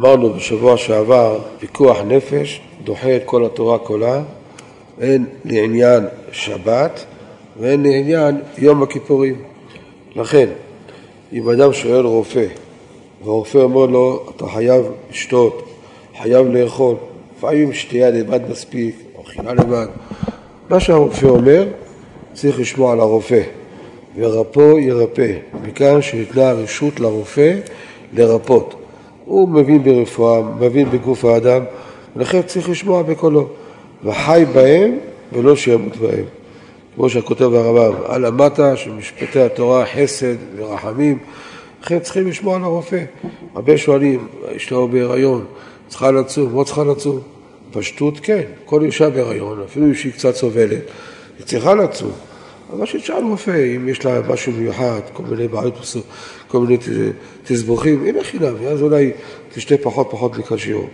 אמרנו בשבוע שעבר, פיקוח נפש דוחה את כל התורה כולה, הן לעניין שבת והן לעניין יום הכיפורים. לכן, אם אדם שואל רופא, והרופא אומר לו, אתה חייב לשתות, חייב לאכול, לפעמים שתייה לבד מספיק, אכילה לבד, מה שהרופא אומר, צריך לשמוע על הרופא. ורפו ירפא, מכאן שניתנה הרשות לרופא לרפות. הוא מבין ברפואה, מבין בגוף האדם, ולכן צריך לשמוע בקולו. וחי בהם ולא שימות בהם. כמו שכותב הרמב"ם, על המטה של משפטי התורה חסד ורחמים, לכן צריכים לשמוע על הרופא. הרבה שואלים, אשתו בהיריון, צריכה לצום, לא צריכה לצום? פשטות כן, כל אישה בהיריון, אפילו שהיא קצת סובלת, היא צריכה לצום. אבל שתשאל רופא, אם יש לה משהו מיוחד, כל מיני בעיות, כל מיני תסבוכים, הנה חינם, אז אולי תשתה פחות פחות לקראת שיעור.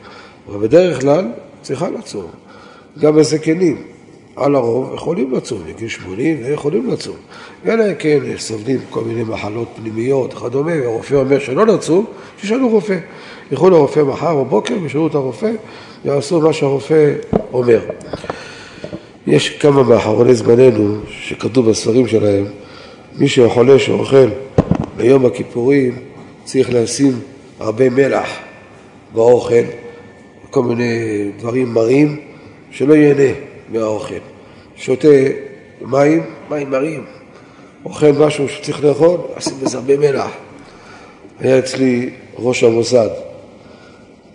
אבל בדרך כלל צריכה לצום. גם הזקנים, על הרוב, יכולים לצום, בגיל 80 יכולים לצום. אלא כן, סובלים כל מיני מחלות פנימיות וכדומה, והרופא אומר שלא לצום, שישאלו רופא. ילכו לרופא מחר בבוקר, ישאלו את הרופא, יעשו מה שהרופא אומר. יש כמה מאחרוני זמננו שכתוב בספרים שלהם, מי שחולה שאוכל ביום הכיפורים צריך לשים הרבה מלח באוכל, כל מיני דברים מרים, שלא ייהנה מהאוכל. שותה מים, מים מרים, אוכל משהו שצריך לאכול, לשים בזה הרבה מלח. היה אצלי ראש המוסד,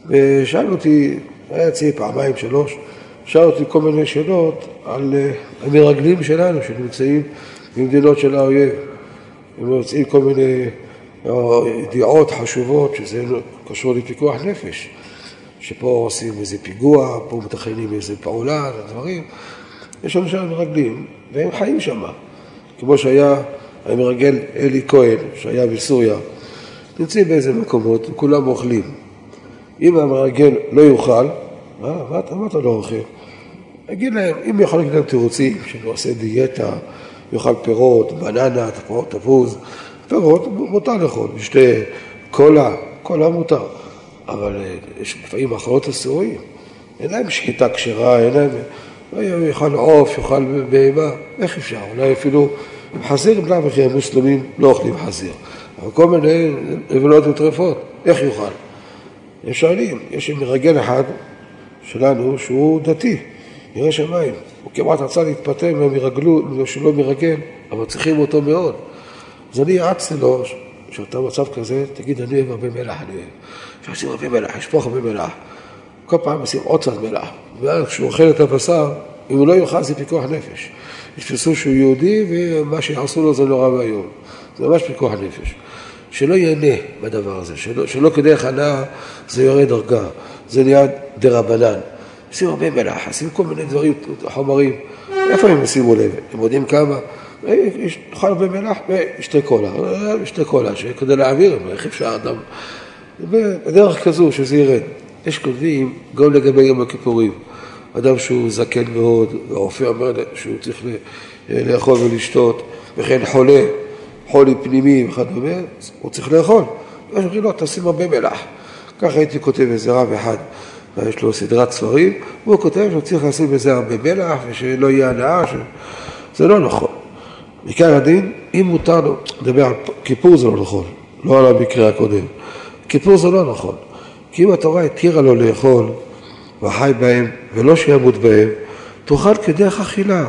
ושאל אותי, היה אצלי פעמיים, שלוש, שאל אותי כל מיני שאלות על המרגלים שלנו שנמצאים במדינות של האויב. הם מוצאים כל מיני אה, ידיעות חשובות שזה קשור לפיקוח נפש, שפה עושים איזה פיגוע, פה מתכננים איזה פעולה, דברים. יש לנו שם מרגלים, והם חיים שם, כמו שהיה המרגל אלי כהן, שהיה בסוריה. נמצאים באיזה מקומות, וכולם אוכלים. אם המרגל לא יאכל, מה, מה, מה אתה לא אוכל? אגיד להם, אם יכול להגיד להם תירוצים, שאני עושה דיאטה, יאכל פירות, בננה, תפוז, פירות, מותר לאכול, ישתה קולה, קולה מותר. אבל אה, יש לפעמים מחלות אסורים, אין להם שחיטה כשרה, אין להם... הוא יאכל עוף, יאכל בהמה, איך אפשר? אולי אפילו חזיר, בלאו הכי המוסלמים לא אוכלים חזיר. אבל כל מיני נבלות וטרפות, איך יאכל? הם שואלים, יש מרגל אחד שלנו שהוא דתי, ירא שמיים. הוא כמעט רצה להתפטר מהמרגלו, שלא מרגל, אבל צריכים אותו מאוד. אז אני יעצתי לו, שאתה במצב כזה, תגיד, אני אוהב הרבה מלח, אני אוהב. שעושים הרבה מלח, ישפוך הרבה מלח. כל פעם עושים עוד קצת מלח. ואז כשהוא אוכל את הבשר, אם הוא לא יאכל זה פיקוח נפש. יתפסו שהוא יהודי ומה שיעשו לו זה נורא ואיום. זה ממש פיקוח נפש. שלא ייהנה בדבר הזה, שלא, שלא כדרך הנאה זה יורד דרגה, זה נהיה דה רבנן. עושים הרבה מלח, עושים כל מיני דברים, חומרים. איפה הם ישימו לב? הם יודעים כמה? יאכל הרבה מלח וישתה קולה, ישתה קולה, כדי להעביר, איך אפשר אדם... בדרך כזו שזה ירד. יש כותבים גם לגבי יום הכיפורים. אדם שהוא זקן מאוד, והרופא אומר שהוא צריך לאכול ולשתות, וכן חולה, חולי פנימי וכדומה, הוא צריך לאכול. אז אומרים לו, תשים הרבה מלח. ככה הייתי כותב איזה רב אחד, יש לו סדרת ספרים, והוא כותב שהוא צריך לשים בזה הרבה מלח, ושלא יהיה הנאה, ש... זה לא נכון. בעיקר הדין, אם מותר לו, לדבר על כיפור זה לא נכון, לא על המקרה הקודם. כיפור זה לא נכון. כי אם התורה התירה לו לאכול וחי בהם ולא שימות בהם, תאכל כדרך אכילה.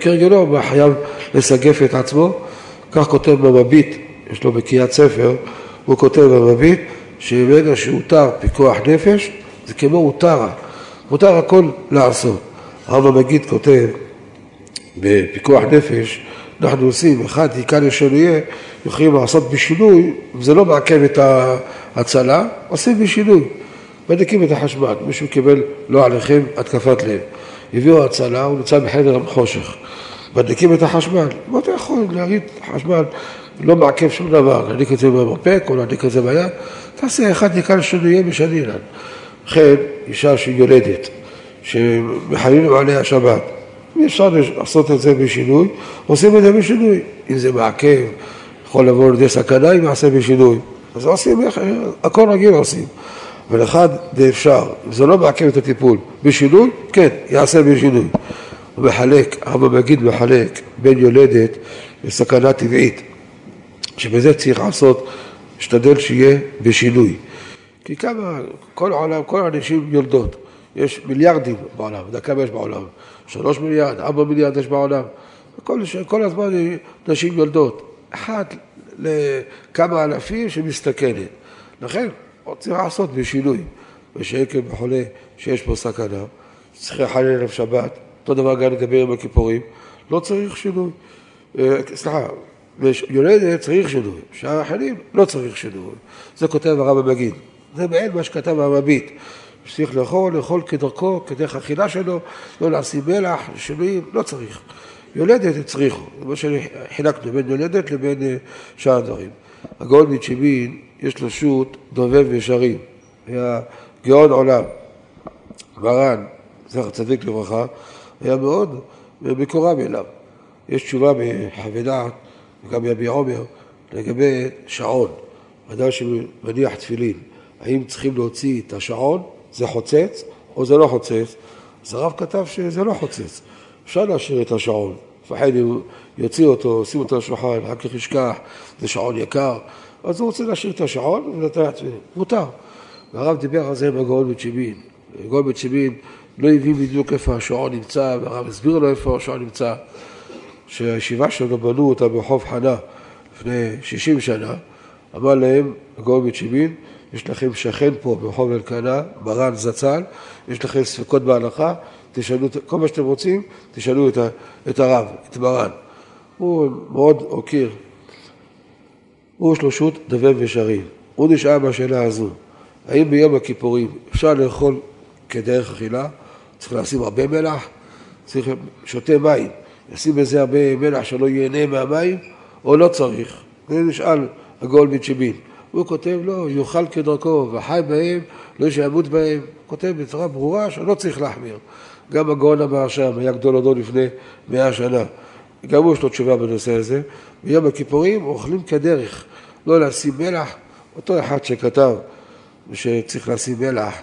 כהרגלו, חייב לסגף את עצמו. כך כותב במביט, יש לו בקיאת ספר, הוא כותב במביט שברגע שהותר פיקוח נפש, זה כמו הותרה. מותר הכל לעשות. הרב המגיד כותב בפיקוח נפש, אנחנו עושים, אחד יקל ישר יהיה, יכולים לעשות בשינוי, זה לא מעכב את ההצלה, עושים בשינוי. מדליקים את החשמל, מישהו קיבל לא עליכם התקפת לב. הביאו הצלה, הוא נמצא בחדר חושך. מדליקים את החשמל, מה אתה יכול להריד חשמל, לא מעכב שום דבר, להדליק את זה במרפק או להדליק את זה ביד, תעשה אחד נקרא לשינויים משנינן. לכן, אישה שהיא יולדת, שמחייבים עליה שבת, אפשר לעשות את זה בשינוי, עושים את זה בשינוי. אם זה מעכב, יכול לבוא לידי סכנה אם יעשה בשינוי. אז עושים, הכל רגיל עושים. אבל אחד זה אפשר, זה לא מעכב את הטיפול. בשינוי? כן, יעשה בשינוי. הוא מחלק, הרב המגיד מחלק בין יולדת לסכנה טבעית, שבזה צריך לעשות, להשתדל שיהיה בשינוי. כי כמה, כל העולם, כל האנשים יולדות. יש מיליארדים בעולם, אתה יודע כמה יש בעולם? שלוש מיליארד, ארבע מיליארד יש בעולם. כל, כל הזמן נשים יולדות. אחת לכמה אלפים שמסתכנת. לכן צריך לעשות בשינוי. ושעקב בחולה שיש פה סכנה, צריך לחלל עליו שבת, אותו דבר גם לגבי יום הכיפורים, לא צריך שינוי. אה, סליחה, יולדת צריך שינוי, שאר החיים לא צריך שינוי. זה כותב הרב המגיד. זה מעין מה שכתב הרבית. שצריך לאכול, לאכול כדרכו, כדרך אכילה שלו, לא לשים מלח, שינויים, לא צריך. יולדת הצריכו, זה מה שחילקנו בין יולדת לבין אה, שאר הדברים. הגאון מצ'יבין, יש לו שו"ת דובב ושרים, היה גאון עולם. מרן, זכר צדיק לברכה, היה מאוד מקורב אליו. יש תשובה בחוות דעת, וגם ביבי עומר, לגבי שעון. אדם שמניח תפילין, האם צריכים להוציא את השעון, זה חוצץ, או זה לא חוצץ? אז הרב כתב שזה לא חוצץ. אפשר להשאיר את השעון, לפחד אם יוציא אותו, שים אותו על השולחן, אחר כך ישכח, זה שעון יקר, אז הוא רוצה להשאיר את השעון מותר. והרב דיבר על זה עם הגאון בצ'יבין. הגאון בצ'יבין לא הבין בדיוק איפה השעון נמצא, והרב הסביר לו איפה השעון נמצא. שהישיבה שלו בנו אותה ברחוב חנה לפני 60 שנה, אמר להם הגאון בצ'יבין, יש לכם שכן פה ברחוב אלקנה, מרן זצ"ל, יש לכם ספקות בהלכה, תשאלו, כל מה שאתם רוצים, תשאלו את, ה, את הרב, את מרן. הוא מאוד הוקיר. הוא שלושות דבב ושרים. הוא נשאל בשאלה הזו, האם ביום הכיפורים אפשר לאכול כדרך אכילה? צריך לשים הרבה מלח? צריך שותה מים, לשים בזה הרבה מלח שלא ייהנה מהמים, או לא צריך? זה נשאל הגאול מצ'בין. הוא כותב, לא, יאכל כדרכו, וחי בהם, לא שימות בהם. כותב בצורה ברורה שלא צריך להחמיר. גם הגאון אמר שם, היה גדול הדור לפני מאה שנה. גם הוא יש לו תשובה בנושא הזה. ביום הכיפורים אוכלים כדרך, לא לשים מלח. אותו אחד שכתב שצריך לשים מלח,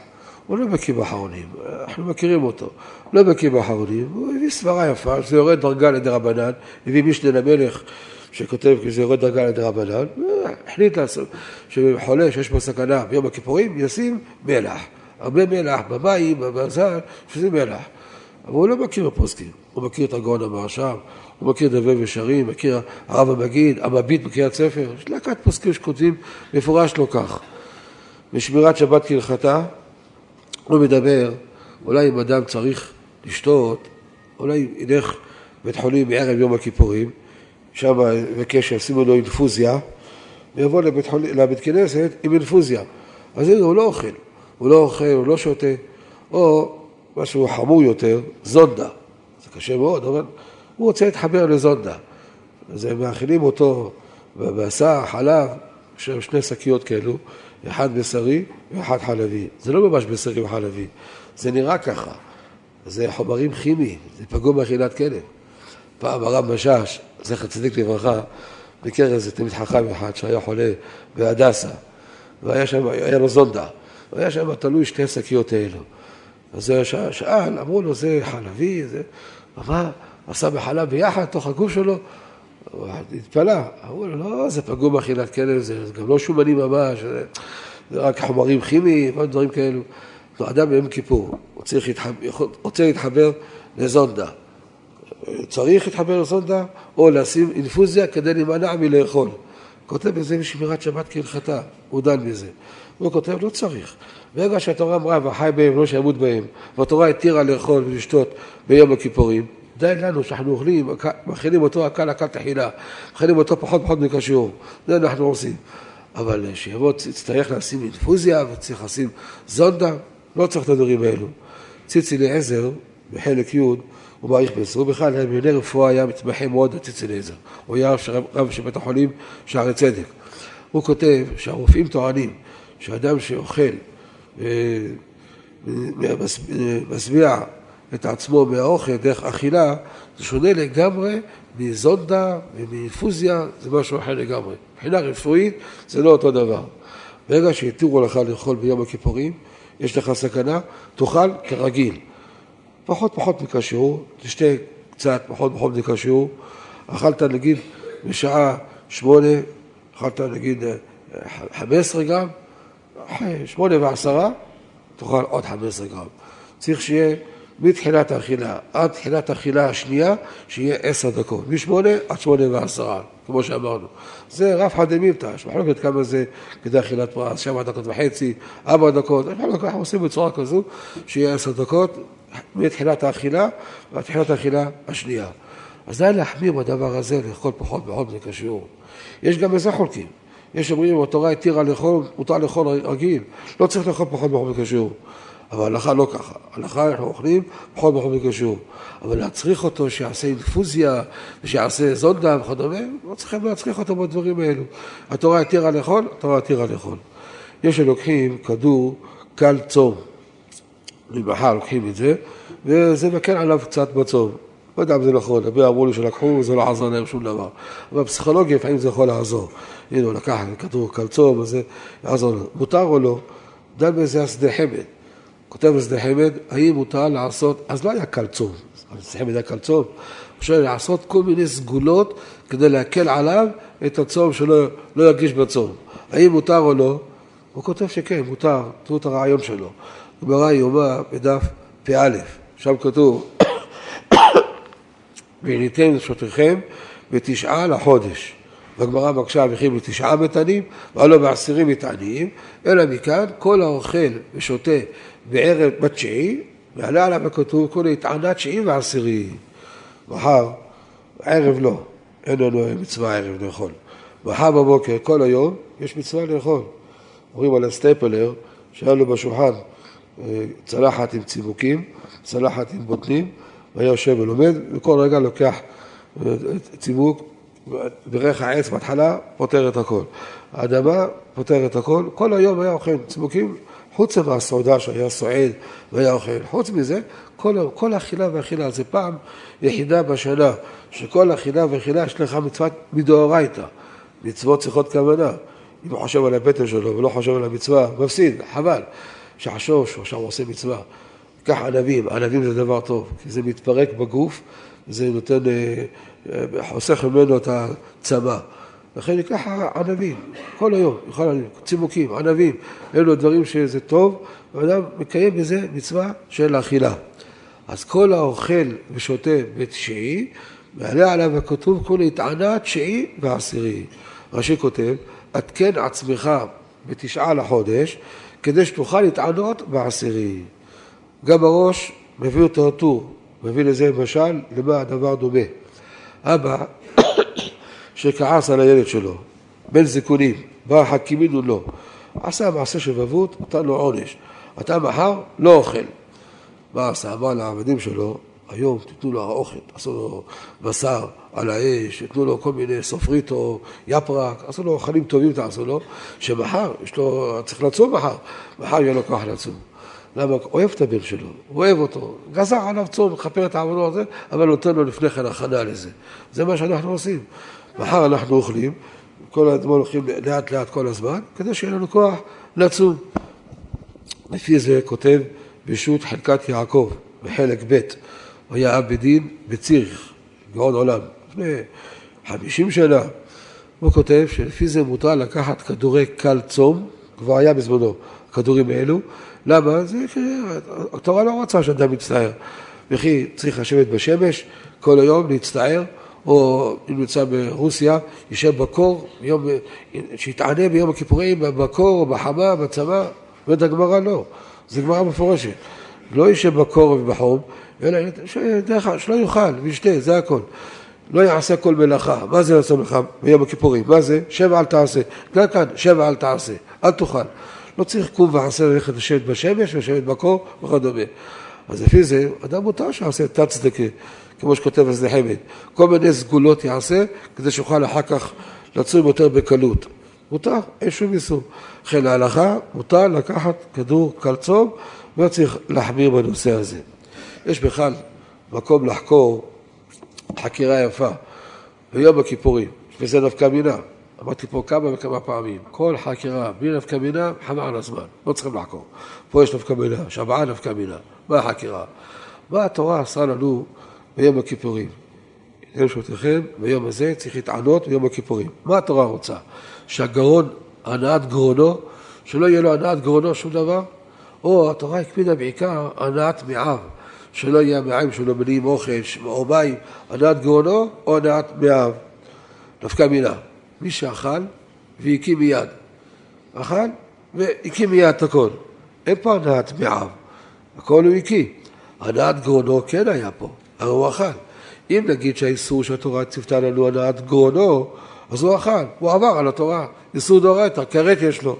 הוא לא בקיא באחרונים, אנחנו מכירים אותו, לא בקיא באחרונים, הוא הביא סברה יפה, שזה יורד דרגה לדרבנן, הביא משנה למלך שכותב כי זה יורד דרגה לדרבנן, והחליט לעשות שחולה שיש בו סכנה ביום הכיפורים ישים מלח, הרבה מלח במים, בבזל, שזה מלח. אבל הוא לא מכיר בפוסקים, הוא מכיר את הגאון המרשם, הוא מכיר דבי ושרים, מכיר הרב המגיד, המביט בקריאת ספר, יש להקת פוסקים שכותבים מפורש לא כך. בשמירת שבת כהלכתה, הוא מדבר, אולי אם אדם צריך לשתות, אולי ילך בית חולים בערב יום הכיפורים, שם יבקש שישימו לו אינפוזיה, ויבוא לבית, חול... לבית כנסת עם אינפוזיה. אז הנה, הוא לא אוכל, הוא לא אוכל, הוא לא שותה, או משהו חמור יותר, זונדה. זה קשה מאוד, אבל הוא רוצה להתחבר לזונדה. אז הם מאכילים אותו בבשר, חלב, יש שני שקיות כאלו, אחד בשרי ואחד חלבי. זה לא ממש בשרי וחלבי, זה נראה ככה. זה חומרים כימיים, זה פגום באכילת כלב. פעם הרב משאש, זכר צדיק לברכה, ביקר איזה תלמיד חכם אחד שהיה חולה בהדסה, והיה שם, היה לו זונדה, והיה שם תלוי שתי שקיות האלו. אז הוא שאל, אמרו לו, זה חלבי, זה... מה, עשה בחלב ביחד, תוך הגוף שלו? הוא התפלא, אמרו לו, לא, זה פגום באכילת כלב, זה גם לא שומני ממש, זה, זה רק חומרים כימיים, ועוד דברים כאלו. אדם ביום כיפור, הוא צריך להתחבר לזונדה. צריך להתחבר לסונדה או לשים אינפוזיה כדי להימנע מלאכול. כותב בזה בשמירת שבת כהלכתה, הוא דן בזה. הוא כותב, לא צריך. ברגע שהתורה אמרה, וחי בהם לא שימות בהם, והתורה התירה לאכול ולשתות ביום הכיפורים, די לנו שאנחנו אוכלים, מכינים אותו הקל הקל תחילה, מכינים אותו פחות פחות מכשיור, זה אנחנו עושים. אבל שיבוא, יצטרך לשים אינפוזיה וצריך לשים זונדה, לא צריך את הדברים האלו. ציצי אליעזר, בחלק י', הוא מעריך. הוא בכלל, בענייני רפואה היה מתמחה מאוד בציץ אליעזר. הוא היה רב של בית החולים שערי צדק. הוא כותב שהרופאים טוענים שאדם שאוכל ומשביע את עצמו מהאוכל דרך אכילה, זה שונה לגמרי מזונדה ומאינפוזיה, זה משהו אחר לגמרי. מבחינה רפואית זה לא אותו דבר. ברגע שהתירו לך לאכול ביום הכיפורים, יש לך סכנה, תאכל כרגיל. פחות פחות מכשור, תשתה קצת פחות פחות מכשור. אכלת נגיד בשעה שמונה, אכלת נגיד אה, חמש עשרה גרם, שמונה ועשרה, תאכל עוד חמש עשרה גרם. צריך שיהיה מתחילת האכילה עד תחילת האכילה השנייה, שיהיה עשר דקות, משמונה עד שמונה ועשרה, כמו שאמרנו. זה רב חד דמילתא, יש מחלוקת כמה זה כדי אכילת פרס, שבע דקות וחצי, ארבע דקות, אנחנו עושים בצורה כזו, שיהיה עשר דקות מתחילת האכילה ועד תחילת האכילה השנייה. אז די להחמיר בדבר הזה, לאכול פחות פחות קשור. יש גם בזה חולקים. יש אומרים, התורה התירה לאכול, מותר לאכול רגיל, לא צריך לאכול פחות פחות קשור. אבל הלכה לא ככה. הלכה אנחנו אוכלים פחות פחות מקשור. אבל להצריך אותו שיעשה אינפוזיה, ושיעשה זונדה וכדומה, לא צריכים להצריך אותו בדברים האלו. התורה התירה לאכול, התורה התירה לאכול. יש שלוקחים כדור קל צום. ממחר לוקחים את זה, וזה מקל עליו קצת בצום. לא יודע אם זה נכון, הרבה אמרו לי שלקחו, זה לא עזר להם שום דבר. אבל פסיכולוגיה לפעמים זה יכול לעזור. הנה, הוא לקח כדור קל צום, אז זה יעזור לו. מותר או לא? דן בזה השדה חמד. כותב השדה חמד, האם מותר לעשות, אז לא היה קל צום, השדה חמד היה קל צום, הוא שואל לעשות כל מיני סגולות כדי להקל עליו את הצום שלא לא ירגיש בצום. האם מותר או לא? הוא כותב שכן, מותר, תראו את הרעיון שלו. גמרא יומא בדף פא, שם כתוב וניתן נפשותיכם בתשעה לחודש. והגמרא מקשה וכי בתשעה מטענים, ולא בעשירים מטענים, אלא מכאן כל האוכל ושותה בערב בתשיעי, ועלה עליו הכתוב כל התענה תשיעי ועשירי. מחר, ערב לא, אין לנו מצווה ערב לאכול. מחר בבוקר, כל היום, יש מצווה לאכול. אומרים על הסטייפלר, שהיה לו בשולחן צלחת עם צימוקים, צלחת עם בוטנים, והיה יושב ולומד, וכל רגע לוקח אה, צימוק, ברך העץ בהתחלה, פותר את הכל. האדמה פותר את הכל, כל היום היה אוכל צימוקים, חוץ מהסעודה שהיה סועד והיה אוכל. חוץ מזה, כל, כל אכילה ואכילה, זה פעם יחידה בשנה, שכל אכילה ואכילה יש לך מצוות מדאורייתא. מצוות צריכות כוונה. אם הוא חושב על הבטן שלו ולא חושב על המצווה, מפסיד, חבל. שחשוב שהוא עכשיו עושה מצווה. קח ענבים, ענבים זה דבר טוב, כי זה מתפרק בגוף, זה נותן, אה, אה, חוסך ממנו את הצמא. לכן ניקח ענבים, כל היום, יאכל צימוקים, ענבים, אלו דברים שזה טוב, ואדם מקיים בזה מצווה של אכילה. אז כל האוכל ושותה בתשיעי, מעלה עליו הכתוב כל התענה תשיעי ועשירי. רש"י כותב, עדכן עצמך בתשעה לחודש, כדי שתוכל להתענות בעשירי. גם הראש מביא אותו הטור, מביא לזה משל למה הדבר דומה. אבא שכעס על הילד שלו, בן זיכונים, בא חכימינו לו, עשה מעשה שבבות, נתן לו עונש. אתה מחר לא אוכל. מה עשה? אמר לעבדים שלו, היום תיתנו לו האוכל, עשו לו בשר על האש, תיתנו לו כל מיני סופריטו, יפרק, עשו לו אוכלים טובים תעשו לו, שמחר, יש לו, צריך לצום מחר, מחר יהיה לו כוח לצום. למה? אוהב את הבן שלו, אוהב אותו, גזר עליו צום, מכפר את העבודו הזה, אבל נותן לו לפני כן הכנה לזה. זה מה שאנחנו עושים. מחר אנחנו אוכלים, כל הזמן הולכים לאט לאט כל הזמן, כדי שיהיה לנו כוח לצום. לפי זה כותב בשו"ת חלקת יעקב, בחלק ב', הוא היה אב בדין בציריך, גאון עולם, לפני חמישים שנה. הוא כותב שלפי זה מותר לקחת כדורי קל צום, כבר היה בזמנו הכדורים האלו, למה? זה, התורה לא רוצה שאדם יצטער. וכי צריך לשבת בשמש כל היום, להצטער, או אם נמצא ברוסיה, יישב בקור, יום, שיתענה ביום הכיפורים בקור, בחמה, בצבא, אומרת הגמרא לא, זה גמרא מפורשת. לא יישב בקור ובחום, אלא שלא יאכל וישתה, זה הכל. לא יעשה כל מלאכה. מה זה לעשות מלאכה ביום הכיפורים? מה זה? שבע אל תעשה. גם כאן, שבע אל תעשה, אל תאכל. לא צריך קום ועשה ללכת לשבת בשמש ולשבת בקור וכדומה. אז לפי זה, אדם מותר שיעשה תת צדקה. כמו שכותב על זה חמד. כל מיני סגולות יעשה, כדי שיוכל אחר כך לצום יותר בקלות. מותר, אין שום איסור. לכן ההלכה, מותר לקחת כדור קלצום, ולא צריך להחמיר בנושא הזה. יש בכלל מקום לחקור חקירה יפה ביום הכיפורים, וזה נפקא מינה. אמרתי פה כמה וכמה פעמים, כל חקירה בלי נפקא מינה, חבל על הזמן, לא צריכים לחקור. פה יש נפקא מינה, שבעה נפקא מינה, מה החקירה? מה התורה עשה לנו ביום הכיפורים? שבתיכם, ביום הזה צריך להתענות ביום הכיפורים. מה התורה רוצה? שהגרון, הנעת גרונו, שלא יהיה לו הנעת גרונו שום דבר? או התורה הקפידה בעיקר הנעת מעיו, שלא יהיה המעיים שלו מלאים אוכל או מים, הנעת גרונו או הנעת מעיו. נפקא מינה. מי שאכל והקים מיד. אכל והקים מיד את הכל. אין פה הנעת מעיו, הכל הוא הקיא. הנעת גרונו כן היה פה, הרי הוא אכל. אם נגיד שהאיסור שהתורה ציוותה לנו הנעת גרונו, אז הוא אכל, הוא עבר על התורה, איסור דורייתא, כרת יש לו.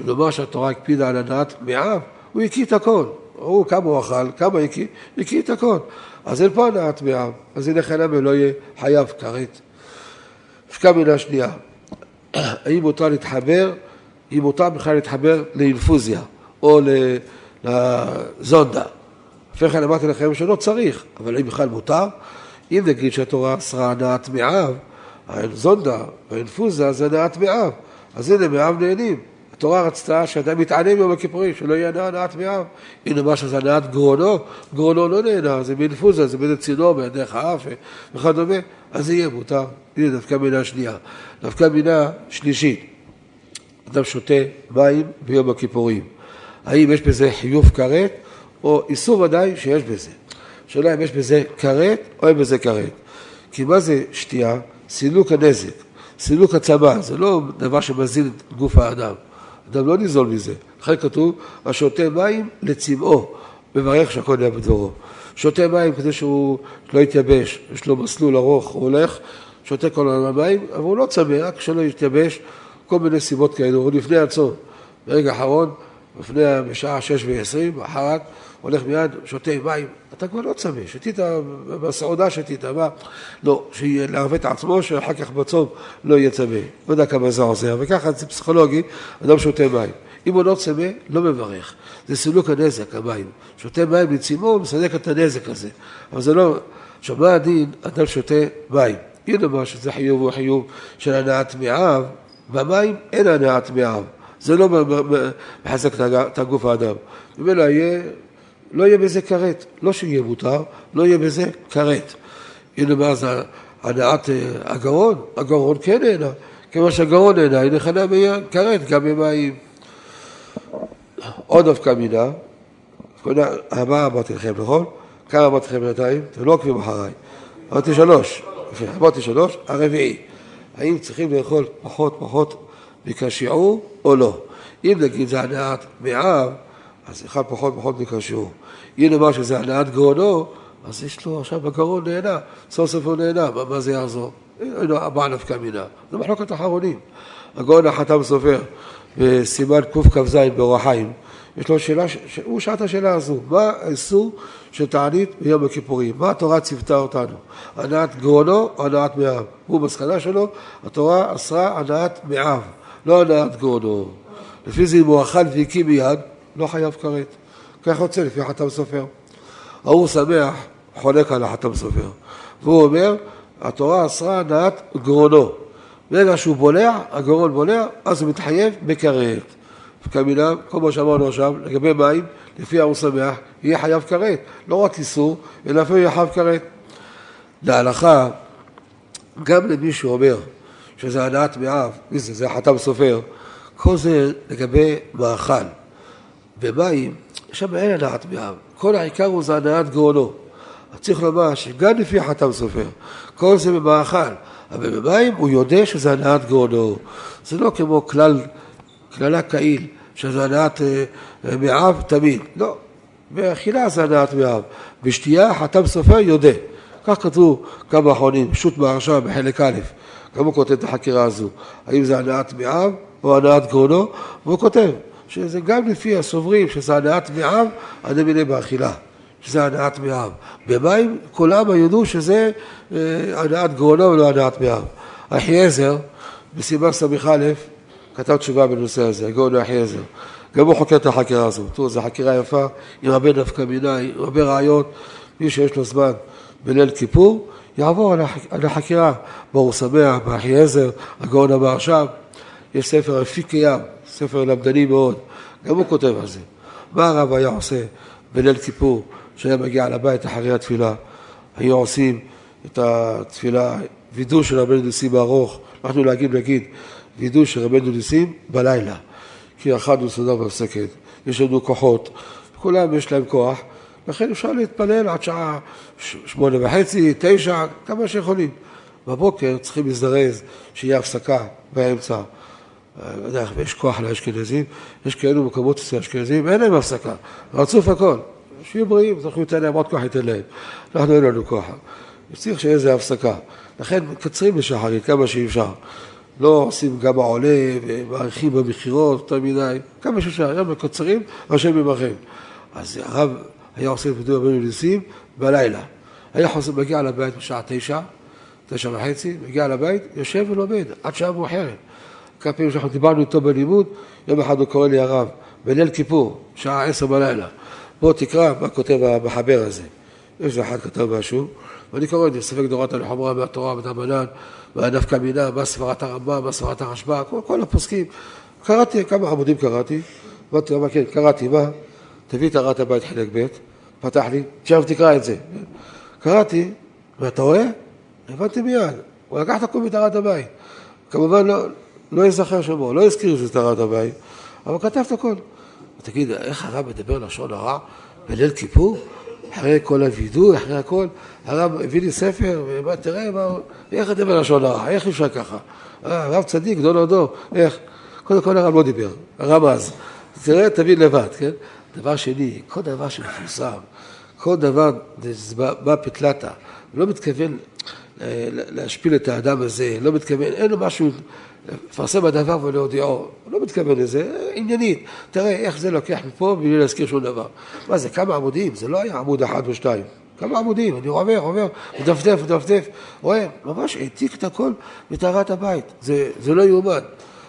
ונאמר שהתורה הקפידה על הנעת מעיו, הוא הקיא את הכל. הוא כמה הוא אכל, כמה הקיא, הקיא את הכל. אז אין פה הנעת מעיו, אז הנה חינם לא יהיה חייב כרת. נפקא מינה שנייה, האם מותר להתחבר, אם מותר בכלל להתחבר לאינפוזיה או לזונדה. לפני כן אמרתי לכם שלא צריך, אבל אם בכלל מותר, אם נגיד שהתורה אסרה הנעת מעיו, הזונדה האינפוזיה זה הנעת מעיו, אז הנה מעיו נהנים. התורה רצתה שאדם יתענה ביום הכיפורים, שלא יהיה הנעת מעיו. הנה מה שזה הנעת גרונו, גרונו לא נהנה, זה באינפוזיה, זה באיזה צינור, בדרך האף וכדומה, אז זה יהיה מותר. הנה דווקא מינה שנייה. דווקא מינה שלישית, אדם שותה מים ביום הכיפורים. האם יש בזה חיוב כרת, או איסור ודאי שיש בזה. שאלה אם יש בזה כרת או אין בזה כרת. כי מה זה שתייה? סילוק הנזק, סילוק הצבא, זה לא דבר שמזין את גוף האדם. אדם לא ניזול מזה. לכן כתוב, השותה מים לצמאו, מברך שהכל יהיה בדברו. שותה מים כדי שהוא לא יתייבש, יש לו מסלול ארוך, הוא הולך, שותה כל הזמן מים, אבל הוא לא צמא, רק שלא יתייבש, כל מיני סיבות כאלו, הוא לפני הצום. ברגע האחרון, לפני, בשעה שש ועשרים, אחרת, הולך מיד, שותה מים, אתה כבר לא צמא, שתית בסעודה שתית, מה? לא, שיערבה את עצמו, שאחר כך בצום לא יהיה צמא. לא יודע כמה זה עוזר, וככה זה פסיכולוגי, אדם שותה מים. אם הוא לא צמא, לא מברך. זה סילוק הנזק, המים. שותה מים לצימו, מסלק את הנזק הזה. אבל זה לא... עכשיו, מה הדין? אדם שותה מים. הנה מה שזה חיוב הוא חיוב של הנעת מעיו, במים אין הנעת מעיו. זה לא מחזק את הגוף האדם. ממילא יהיה לא יהיה בזה כרת, לא שיהיה מותר, לא יהיה בזה כרת. הנה מה זה הנעת אה, הגרון, הגרון כן נהנה, כמו שהגרון נהנה, הנה חנה כרת גם במים. עוד דווקא מינה, מה אמרתי לכם, נכון? כמה אמרתי לכם בינתיים? אתם לא עוקבים אחריי. אמרתי שלוש, אמרתי שלוש, הרביעי. האם צריכים לאכול פחות פחות מכשיעור או לא? אם נגיד זה הנעת מעב, אז אחד פחות פחות מכשיעור. הנה מה שזה הנעת גרונו, אז יש לו עכשיו בגרון נהנה, סוף סוף הוא נהנה, מה, מה זה יעזור? הנה ארבעה נפקא מינה, זה מחלוקת אחרונים. הגאון החתם סופר בסימן קכ"ז באורח חיים, יש לו שאלה, הוא שאל את השאלה הזו, מה האיסור של תענית ביום הכיפורים? מה התורה ציוותה אותנו? הנעת גרונו או הנעת מאב? הוא מסקנה שלו, התורה אסרה הנעת מאב, לא הנעת גרונו. לפי זה אם הוא אכל והקים מיד, לא חייב כרת. כך יוצא לפי חתם סופר. ההוא שמח, חולק על החתם סופר. והוא אומר, התורה אסרה הנעת גרונו. ברגע שהוא בולע, הגרון בולע, אז הוא מתחייב בכרת. כמינה, כל מה שאמרנו עכשיו, לגבי מים, לפי ההוא שמח, יהיה חייב כרת. לא רק איסור, אלא אפילו יהיה חייב כרת. להלכה, גם למי שאומר שזה הנעת מאב, מי זה? זה החתם סופר, כל זה לגבי מאכל. במים, שם אין הנעת מאב. כל העיקר הוא זה הנעת גאונו. צריך לומר שגם לפי חתם סופר, כל זה במאכל, אבל במים הוא יודע שזה הנעת גאונו. זה לא כמו כלל, כללה קהיל, שזה הנעת אה, מאב תמיד. לא, באכילה זה הנעת מאב. בשתייה חתם סופר יודע. כך כתבו כמה אחרונים, פשוט מהרשע בחלק א', גם הוא כותב את החקירה הזו, האם זה הנעת מאב או הנעת גרונו, והוא כותב שזה גם לפי הסוברים שזה הנעת מעם, אני מיני באכילה, שזה הנעת מעם. במים כולם ידעו שזה אה, הנעת גרונו ולא הנעת מעם. אחיעזר, בסימן ס"א, כתב תשובה בנושא הזה, הגאון אחיעזר. גם הוא חוקר את החקירה הזו. תראו, זו חקירה יפה, עם הרבה נפקא מינה, עם הרבה רעיון. מי שיש לו זמן בליל כיפור, יעבור על החקירה, ברור שמח, באחיעזר, הגאון אמר שם, יש ספר אפיק ים, ספר למדני מאוד, גם הוא כותב על זה. מה הרב היה עושה בליל כיפור, שהיה מגיע לבית אחרי התפילה? היו עושים את התפילה, וידוא של רבנו ניסים הארוך, אנחנו להגיד, נגיד, וידוא של רבנו ניסים בלילה, כי אכלנו סעודה מפסקת, יש לנו כוחות, כולם יש להם כוח, לכן אפשר להתפלל עד שעה שמונה וחצי, תשע, כמה שיכולים. בבוקר צריכים להזדרז, שיהיה הפסקה באמצע. לא יודע, יש כוח לאשכנזים, יש כאלו מקומות אצל האשכנזים, אין להם הפסקה, רצוף הכל. שיהיו בריאים, אז אנחנו ניתן להם עוד כוח, ניתן להם. אנחנו אין לנו כוח. צריך שיהיה איזה הפסקה. לכן מקצרים בשחרית כמה שאפשר. לא עושים גם העולה ומאריכים במכירות יותר מדי, כמה שאפשר, היום מקצרים, השם ימכם. אז הרב היה עושה את וידוי רבנו ניסים בלילה. היה חוזר, מגיע לבית בשעה תשע, תשע וחצי, מגיע לבית, יושב ולומד עד שעה מאוחרת. כמה פעמים שאנחנו דיברנו איתו בלימוד, יום אחד הוא קורא לי הרב, בליל כיפור, שעה עשר בלילה, בוא תקרא מה כותב המחבר הזה. יש אחד כתב משהו, ואני קורא את זה, ספק דורת הלחומרה מהתורה, מדרבנן, מהנפקא מינה, מה סברת הרמב"ם, מה סברת הרשב"א, כל, כל הפוסקים. קראתי, כמה עמודים קראתי, אמרתי, מה כן, קראתי, מה? תביא את הרעת הבית חלק ב', פתח לי, עכשיו תקרא את זה. קראתי, ואתה רואה? הבנתי מיד, הוא לקח את הכל מטהרת הבית. כמובן לא, לא יזכר שמו, לא הזכיר שזה טהרת הבית, אבל כתב את הכל. תגיד, איך הרב מדבר לשון הרע בליל כיפור? אחרי כל הווידוי, אחרי הכל, הרב הביא לי ספר, ובא, תראה, מה, איך מדבר לשון הרע, איך אפשר ככה? אה, הרב צדיק, גדול הדור, איך? קודם כל הרב לא דיבר, הרב אז. תראה, תבין לבד, כן? דבר שני, כל דבר שמפורסם, כל דבר בא פתלתא, לא מתכוון להשפיל את האדם הזה, לא מתכוון, אין לו משהו לפרסם בדבר ולהודיעו, לא מתכוון לזה, עניינית. תראה איך זה לוקח מפה בלי להזכיר שום דבר. מה זה, כמה עמודים? זה לא היה עמוד אחד או שתיים. כמה עמודים, אני עובר, עובר, מדפדף, מדפדף, רואה, ממש העתיק את הכל מטהרת הבית, זה, זה לא יאומן.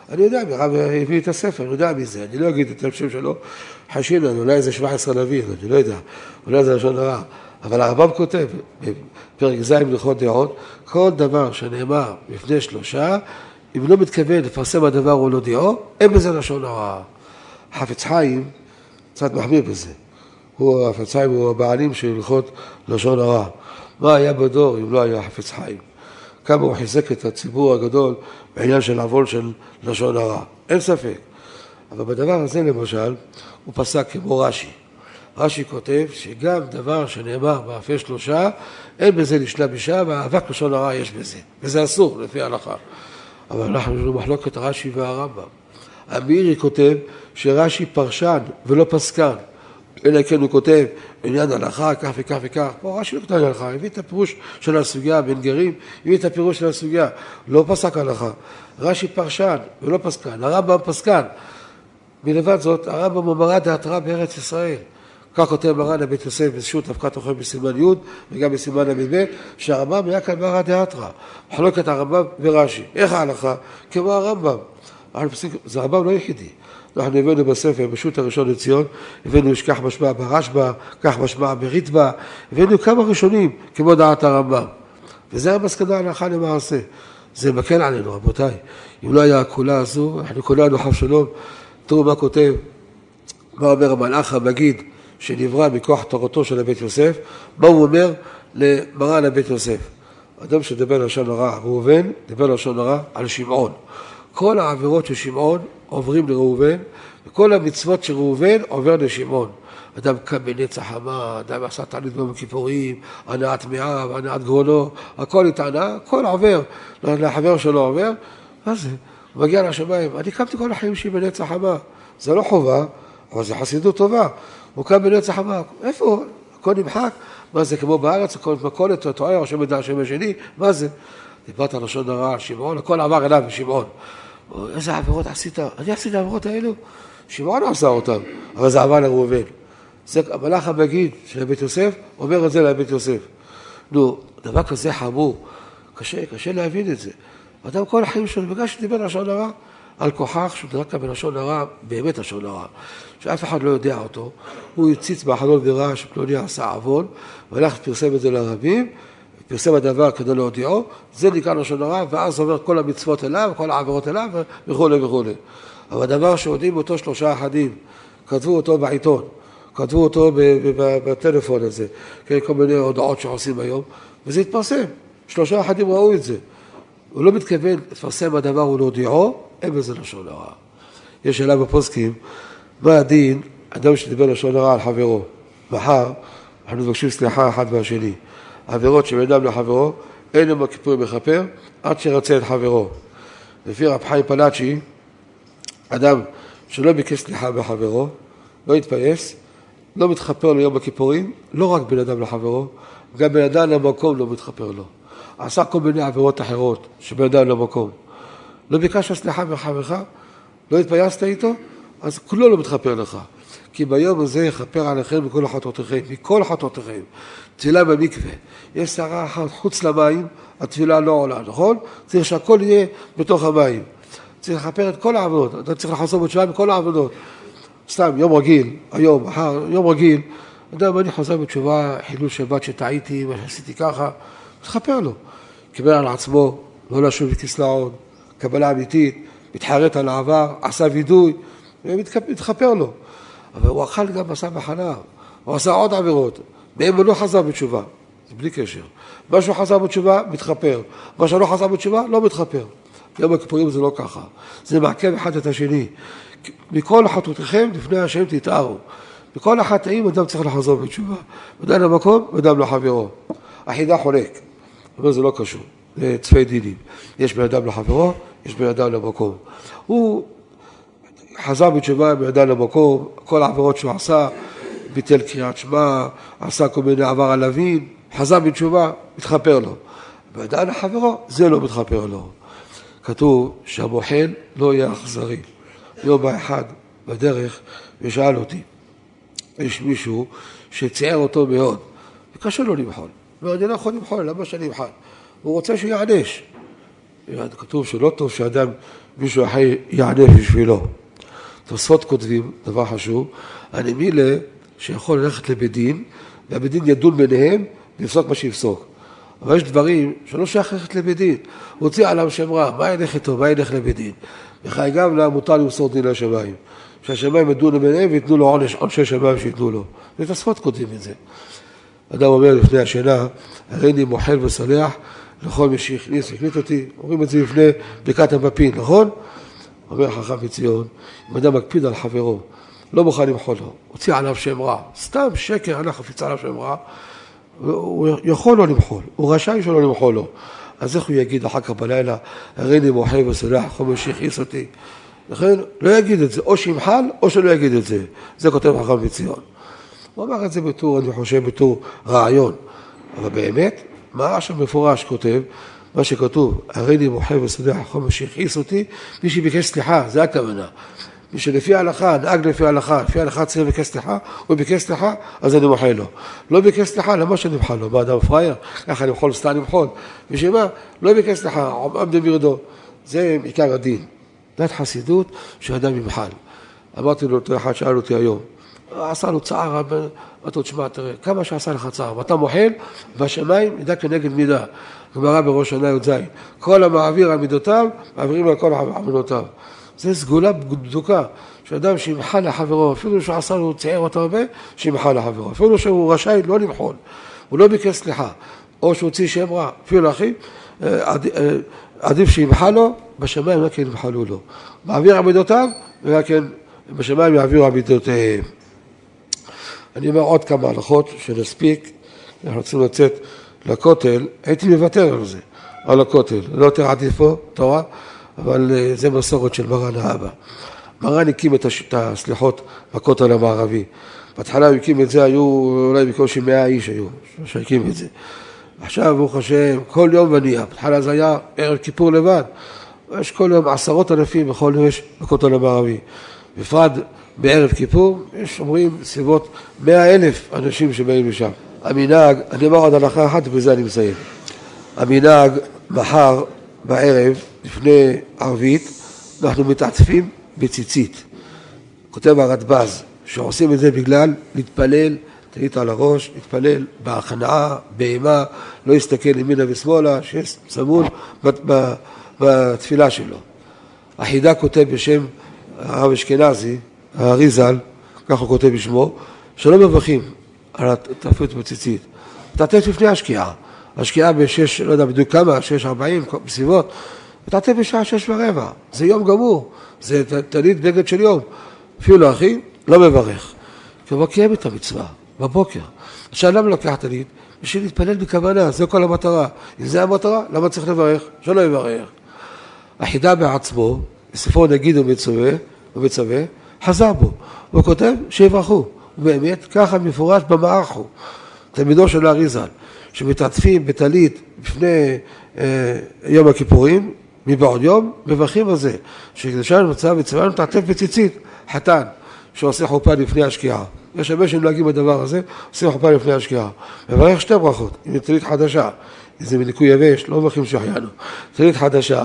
אני יודע, הרב הביא את הספר, אני יודע מי זה, אני לא אגיד את השם שלו, חשינן, אולי זה 17 נביא, אני לא יודע, אולי זה לשון הרע. אבל הרמב"ם כותב, בפרק ז' לכל דעות, כל דבר שנאמר לפני שלושה, אם לא מתכוון לפרסם הדבר או להודיעו, אין בזה לשון הרע. חפץ חיים קצת מחמיר בזה. הוא, חפץ חיים הוא הבעלים של הלכות לשון הרע. מה היה בדור אם לא היה חפץ חיים? כמה הוא חיזק את הציבור הגדול בעניין של עוון של לשון הרע. אין ספק. אבל בדבר הזה למשל, הוא פסק כמו רש"י. רש"י כותב שגם דבר שנאמר באפי שלושה, אין בזה לשלם אישה, ואהבת לשון הרע יש בזה. וזה אסור לפי ההלכה. אבל אנחנו יש לנו מחלוקת רש"י והרמב"ם. אמירי כותב שרש"י פרשן ולא פסקן. אלא כן הוא כותב עניין הלכה, כך וכך וכך. פה רש"י לא כותב הלכה, הביא את הפירוש של הסוגיה, בן גרים, הביא את הפירוש של הסוגיה. לא פסק הלכה. רש"י פרשן ולא פסקן. הרמב"ם פסקן. מלבד זאת, הרמב"ם הוא מראה דעתרא בארץ ישראל. כך כותב מרן לבית יוסף בשו"ת אבקת אוכל בסימן י' וגם בסימן ל"ב, שהרמב"ם היה כאן מרא דאתרא, מחלוקת הרמב"ם ורש"י. איך ההלכה? כמו הרמב"ם. זה הרמב"ם לא יחידי. אנחנו הבאנו בספר, בשו"ת הראשון לציון, הבאנו יש כך משמע ברשב"א, כך משמע בריטב"א, הבאנו כמה ראשונים כמו דעת הרמב"ם. וזה המסקנה הלכה למעשה. זה מקל עלינו, רבותיי. אם לא היה הקולה הזו, אנחנו כולנו חב שלום. תראו מה כותב, מה אומר המלאך המגיד שנברא מכוח תורתו של הבית יוסף, מה הוא אומר למרן הבית יוסף? אדם שדיבר לשון הרע, ראובן, דיבר לשון הרע על שמעון. כל העבירות של שמעון עוברים לראובן, וכל המצוות של ראובן עובר לשמעון. אדם קם בנץ החמה, אדם עשה תענית ביום הכיפורים, הנעת מעיו, הנעת גרונו, הכל התענה, הכל עובר, לחבר שלו עובר, מה זה? הוא מגיע לשמיים, אני קמתי כל החיים שלי בנץ החמה, זה לא חובה, אבל זה חסידות טובה. הוא קם בנצח הבא, איפה? הכל נמחק? מה זה, כמו בארץ, הכל מכולת, אתה טועה, השם ידע השם השני, מה זה? דיברת על לשון הרע, שמעון, הכל עבר אליו בשמעון. איזה עבירות עשית? אני עשיתי את העבירות האלו? שמעון עשה אותן, אבל זה עבר לראובן. זה המלאך המגיד של בית יוסף, אומר את זה לבית יוסף. נו, דבר כזה חמור, קשה, קשה להבין את זה. אדם כל החיים שלו, בגלל שדיבר לשון הרע, על כוכך שהוא דרקה בלשון הרע, באמת לשון הרע, שאף אחד לא יודע אותו, הוא הציץ בחלון וראה שפלוני עשה עוון, והלך ופרסם את זה לרבים, פרסם הדבר כדי להודיעו, זה נקרא לשון הרע, ואז עובר כל המצוות אליו, כל העבירות אליו וכולי וכולי. אבל הדבר שהודיעו אותו שלושה אחדים, כתבו אותו בעיתון, כתבו אותו בטלפון הזה, כן, כל מיני הודעות שעושים היום, וזה התפרסם. שלושה אחדים ראו את זה. הוא לא מתכוון לפרסם הדבר ולהודיעו, אין בזה לשון הרע. יש שאלה בפוסקים, מה הדין אדם שדיבר לשון הרע על חברו? מחר אנחנו מבקשים סליחה אחד מהשני. עבירות שבין אדם לחברו, אין יום הכיפורים מכפר עד שרצה את חברו. לפי רב חיים פלאצ'י, אדם שלא ביקש סליחה מחברו, לא התפייס, לא מתחפר לו יום הכיפורים, לא רק בין אדם לחברו, גם בין אדם למקום לא מתחפר לו. עשה כל מיני עבירות אחרות שבין אדם למקום. לא ביקשת סליחה מחברך, לא התפייסת איתו, אז כולו לא מתחפר לך. כי ביום הזה יכפר עליכם מכל חטאותיכם, מכל חטאותיכם. תפילה במקווה, יש שערה אחת חוץ למים, התפילה לא עולה, נכון? צריך שהכל יהיה בתוך המים. צריך לכפר את כל העבודות, אתה צריך לחזור בתשובה בכל העבודות. סתם, יום רגיל, היום, מחר, יום רגיל, יודע, אני חוזר בתשובה, חילול שבת שטעיתי, מה שעשיתי ככה, תכפר לו. קיבל על עצמו, לא לשוב לכסלעון, קבלה אמיתית, מתחרט על העבר, עשה וידוי, ומתכפר לו. אבל הוא אכל גם בשר וחלב, הוא עשה עוד עבירות, מהם הוא לא חזר בתשובה, זה בלי קשר. מה שהוא חזר בתשובה, מתכפר. מה שלא חזר בתשובה, לא מתכפר. יום הכיפורים זה לא ככה. זה מעכב אחד את השני. מכל חטאותיכם לפני השם תתארו. בכל החטאים אדם צריך לחזור בתשובה. אדם למקום ואדם לחברו. החידה חולק. אבל זה לא קשור, זה צפי דינים. יש בן אדם לחברו, יש בן אדם למקום. הוא חזר בתשובה בן אדם למקום, כל העבירות שהוא עשה, ביטל קריאת שמע, עשה כל מיני עבר על אבין, חזר בתשובה, מתחפר לו. בן לחברו, זה לא מתחפר לו. כתוב שהמוחל לא יהיה אכזרי. יום אחד בדרך ושאל אותי, יש מישהו שציער אותו מאוד, וקשה לו למחול. הוא אני לא יכול למחול, למה שאני אמחל? הוא רוצה שיענש. כתוב שלא טוב שאדם, מישהו אחר יענש בשבילו. תוספות כותבים, דבר חשוב, אני מילה שיכול ללכת לבית דין, והבית דין ידון ביניהם ויפסוק מה שיפסוק. אבל יש דברים שלא שייך ללכת לבית דין. הוא הוציא עליו שם רע, מה ילך איתו, מה ילך לבית דין? וכי גם לה מותר למסור דין לשמיים. שהשמיים ידונו ביניהם וייתנו לו עונש, עונשי שמיים שייתנו לו. ותוספות כותבים את זה. אדם אומר לפני השינה, הריני מוחל וסולח לכל מי שהכניס, הקליט אותי, אומרים את זה לפני ברכת המפין, נכון? אומר חכם מציון, אם אדם מקפיד על חברו, לא מוכן למחול לו, הוציא עליו שם רע, סתם שקר, הלך חפיץ עליו שם רע, הוא יכול לא למחול, הוא רשאי שלא למחול לו. אז איך הוא יגיד אחר כך בלילה, הריני מוחל וסולח, כל מי שהכניס אותי? לכן לא יגיד את זה, או שימחל או שלא יגיד את זה. זה כותב חכם מציון. הוא אמר את זה בתור, אני חושב, בתור רעיון. אבל באמת, מה עכשיו מפורש כותב? מה שכתוב, הריני מוחה וסודח החומר שהכעיס אותי, מי שביקש סליחה, זה הכוונה. מי שלפי ההלכה, נהג לפי ההלכה, לפי ההלכה צריך לבקש סליחה, הוא ביקש סליחה, אז אני מוחה לו. לא ביקש סליחה, למה שאני אמחה לו? מה אדם פראייר? ככה למחול, סתם למחול. בשביל מה? לא ביקש סליחה, עמד בירדו. זה עיקר הדין. דת חסידות שאדם ימחל. אמרתי לו, אותו אחד שאל אותי היום, עשה לו צער, אמרתי לו, תשמע, תראה, כמה שעשה לך צער, ואתה מוחל, והשמיים ידע כנגד מידה. גמרא בראש שנה י"ז, כל המעביר על מידותיו, מעבירים על כל עבודותיו. זה סגולה בדוקה, שאדם שימחל לחברו, אפילו שהוא עשה לו, צייר אותו הרבה, שימחל לחברו. אפילו שהוא רשאי לא למחול, הוא לא ביקש סליחה, או שהוא הוציא שם רע, אפילו לאחי, אה, אה, עדיף שימחל לו, בשמיים רק ימחלו לו. מעביר עמידותיו, ורק כן בשמיים יעבירו עמידותיהם. אני אומר עוד כמה הלכות שנספיק, אנחנו רוצים לצאת לכותל, הייתי מוותר על זה, על הכותל, לא יותר עדיפו, תורה, אבל אה, זה מסורת של מרן האבא. מרן הקים את הסליחות בכותל המערבי. בהתחלה הוא הקים את זה, היו אולי בקושי מאה איש היו שהקים את זה. עכשיו, ברוך השם, כל יום ונהיה. בהתחלה זה היה ערב כיפור לבד. יש כל יום עשרות אלפים בכל יום יש בכותל המערבי. בפרט בערב כיפור, יש אומרים סביבות מאה אלף אנשים שבאים לשם. המנהג, אני אומר עוד הלכה אחת ובזה אני מסיים. המנהג מחר בערב, לפני ערבית, אנחנו מתעטפים בציצית. כותב הרדב"ז, שעושים את זה בגלל להתפלל טלית על הראש, להתפלל בהכנעה, באימה, לא יסתכל ימינה ושמאלה, שיהיה צמוד בתפילה שלו. החידה כותב בשם הרב אשכנזי, הארי ז"ל, כך הוא כותב בשמו, שלא מברכים על התרפיות בציצית. תעטף לפני השקיעה. השקיעה בשש, לא יודע בדיוק כמה, שש ארבעים, בסביבות, ותעטף בשעה שש ורבע. זה יום גמור, זה טלית בגד של יום. אפילו לא אחי, לא מברך. כי הוא קיים את המצווה, בבוקר. עכשיו למה לקח טלית? בשביל להתפלל בכוונה, זו כל המטרה. אם זה המטרה, למה צריך לברך? שלא יברך. החידה בעצמו, בספרו נגיד ומצווה, ומצווה, חזר בו. הוא כותב שיברכו. ובאמת, ככה מפורש במערך הוא. תלמידו של הארי ז"ל, שמתעטפים בטלית לפני אה, יום הכיפורים, מבעוד יום, מברכים על זה, שקדושה מצב וצבא מתעטף בציצית, חתן, שעושה חופה לפני השקיעה. יש הרבה שנוהגים בדבר הזה, עושים חופה לפני השקיעה. מברך שתי ברכות, אם טלית חדשה, אם זה מניקוי יבש, לא מברכים שהחיינו. טלית חדשה,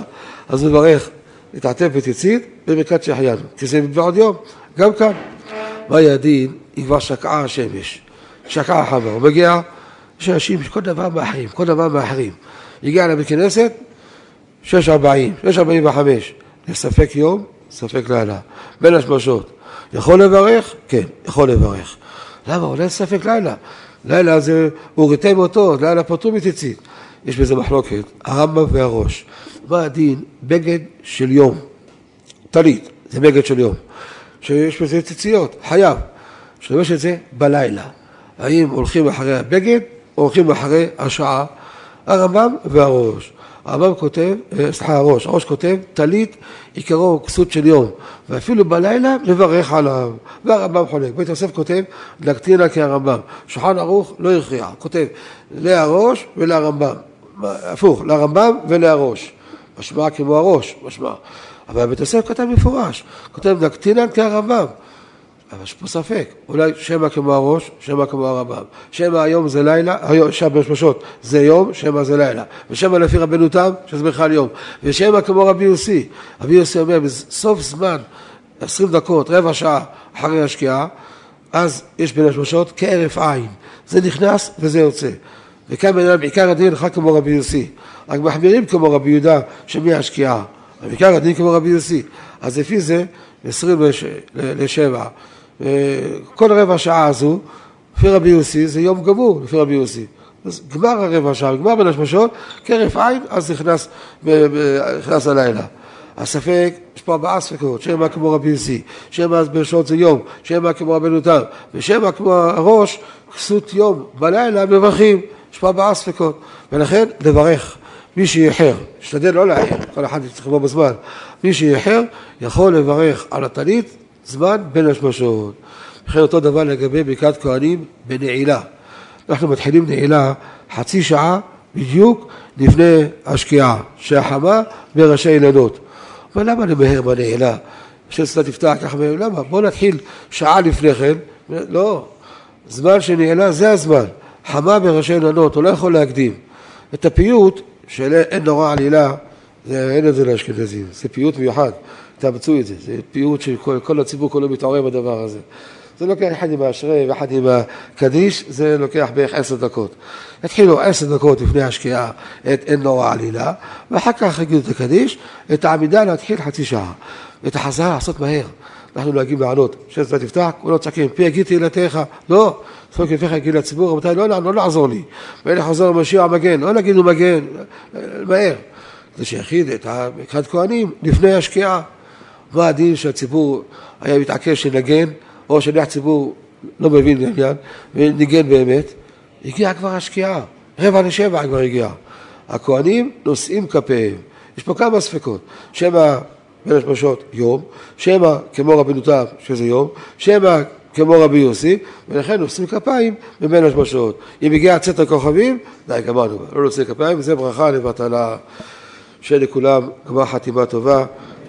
אז מברך, מתעטף בציצית בברכת שהחיינו, כי זה מבעוד יום, גם כאן. מה יהיה הדין? היא כבר שקעה השמש, שקעה החמה, הוא מגיע, יש אנשים שכל דבר מאחרים, כל דבר מאחרים. הגיע לבית כנסת, שש ארבעים, שש ארבעים וחמש, ספק יום, ספק לילה, בין השמשות. יכול לברך? כן, יכול לברך. למה? עולה לא ספק לילה. לילה זה הוריתם אותו, לילה פטרו מציצית. יש בזה מחלוקת, הרמב"ם והראש. מה הדין? בגד של יום. טלית, זה בגד של יום. שיש בזה ציציות, חייב. שלובש את זה בלילה. האם הולכים אחרי הבגד או הולכים אחרי השעה? הרמב"ם והראש. הרמב"ם כותב, אה, סליחה הראש, הראש כותב, טלית עיקרו כסות של יום, ואפילו בלילה לברך עליו, והרמב"ם חולק. בית יוסף כותב, להקטינה כהרמב"ם. שולחן ערוך לא הכריע, כותב להראש ולרמב"ם, הפוך, לרמב"ם ולהראש. משמע כמו הראש, משמע. אבל בית יוסף כתב מפורש, כותב להקטינן כהרמב"ם. אבל יש פה ספק, אולי שמא כמו הראש, שמא כמו הרמב"ם. שמא היום זה לילה, היום שם בשמשות זה יום, שמא זה לילה. ושמא לפי רבנו תם, שזה בכלל יום. ושמא כמו רבי יוסי. רבי יוסי אומר, בסוף זמן, עשרים דקות, רבע שעה אחרי השקיעה, אז יש בין השמשות כהרף עין. זה נכנס וזה יוצא. וכאן בעיקר הדין אחד כמו רבי יוסי. רק מחמירים כמו רבי יהודה שמהשקיעה. בעיקר הדין כמו רבי יוסי. אז לפי זה, עשרים לשבע. כל רבע שעה הזו, לפי רבי יוסי, זה יום גמור לפי רבי יוסי. אז גמר הרבע שעה, גמר בין השמשות, כרף עין, אז נכנס, נכנס הלילה. הספק, יש פה ארבעה ספקות, שמא כמו רבי יוסי, שמא בשעות זה יום, שמא כמו רבנו תם, ושמא כמו הראש, כסות יום, בלילה מברכים, יש פה ארבעה ספקות, ולכן לברך. מי שאיחר, משתדל לא לאחר, כל אחד צריך לבוא בזמן, מי שאיחר יכול לברך על הטלית זמן בין השמשות. וכן אותו דבר לגבי ברכת כהנים בנעילה. אנחנו מתחילים נעילה חצי שעה בדיוק לפני השקיעה, שהחמה וראשי ילדות. אבל למה למהר בנעילה? שצריך תפתח ככה, למה? בוא נתחיל שעה לפני כן. לא, זמן שנעילה זה הזמן. חמה וראשי ילדות, הוא לא יכול להקדים. את הפיוט של אין נורא עלילה, זה, אין את זה לאשכנזים, זה פיוט מיוחד. תאמצו את זה, זה פיוט שכל הציבור כולו מתעורר בדבר הזה. זה לוקח אחד עם האשרי ואחד עם הקדיש, זה לוקח בערך עשר דקות. יתחילו עשר דקות לפני השקיעה את אין נורא עלילה, ואחר כך יגידו את הקדיש, את העמידה להתחיל חצי שעה. ואת החזרה לעשות מהר. אנחנו נוהגים לענות, שזאת תפתח, כולו צעקים, פי יגיד תהילתך, לא, צחוק יפיך יגיד לציבור, רבותיי, לא, לא לעזור לי, ואלה חוזר למשיח המגן, לא להגיד לו מגן, מהר. זה שיחיד את אחד כהנים לפני השקיעה. מה הדין שהציבור היה מתעקש שנגן, או שליח ציבור לא מבין לעניין, וניגן באמת, הגיעה כבר השקיעה, רבע לשבע כבר הגיעה. הכהנים נושאים כפיהם. יש פה כמה ספקות, שמא בין השמשות יום, שמא כמו רבי נותב שזה יום, שמא כמו רבי יוסי, ולכן נושאים כפיים בבין השמשות. אם הגיע צאת הכוכבים, די, גמרנו, לא נושא כפיים, וזה ברכה לבטלה. שיהיה לכולם גמר חתימה טובה.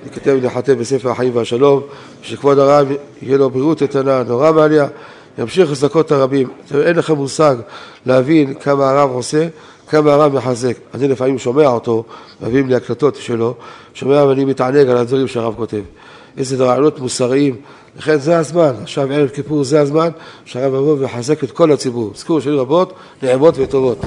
ייכתב ולהיחתם בספר החיים והשלום, שכבוד הרב יהיה לו בריאות איתנה, נורא מעליה, ימשיך לזכות הרבים. אין לכם מושג להבין כמה הרב עושה, כמה הרב מחזק. אני לפעמים שומע אותו, מביאים לי הקלטות שלו, שומע ואני מתענג על הדברים שהרב כותב. איזה רעיונות מוסריים. לכן זה הזמן, עכשיו ערב כיפור זה הזמן שהרב יבוא ויחזק את כל הציבור. זכרו שנים רבות, נעימות וטובות.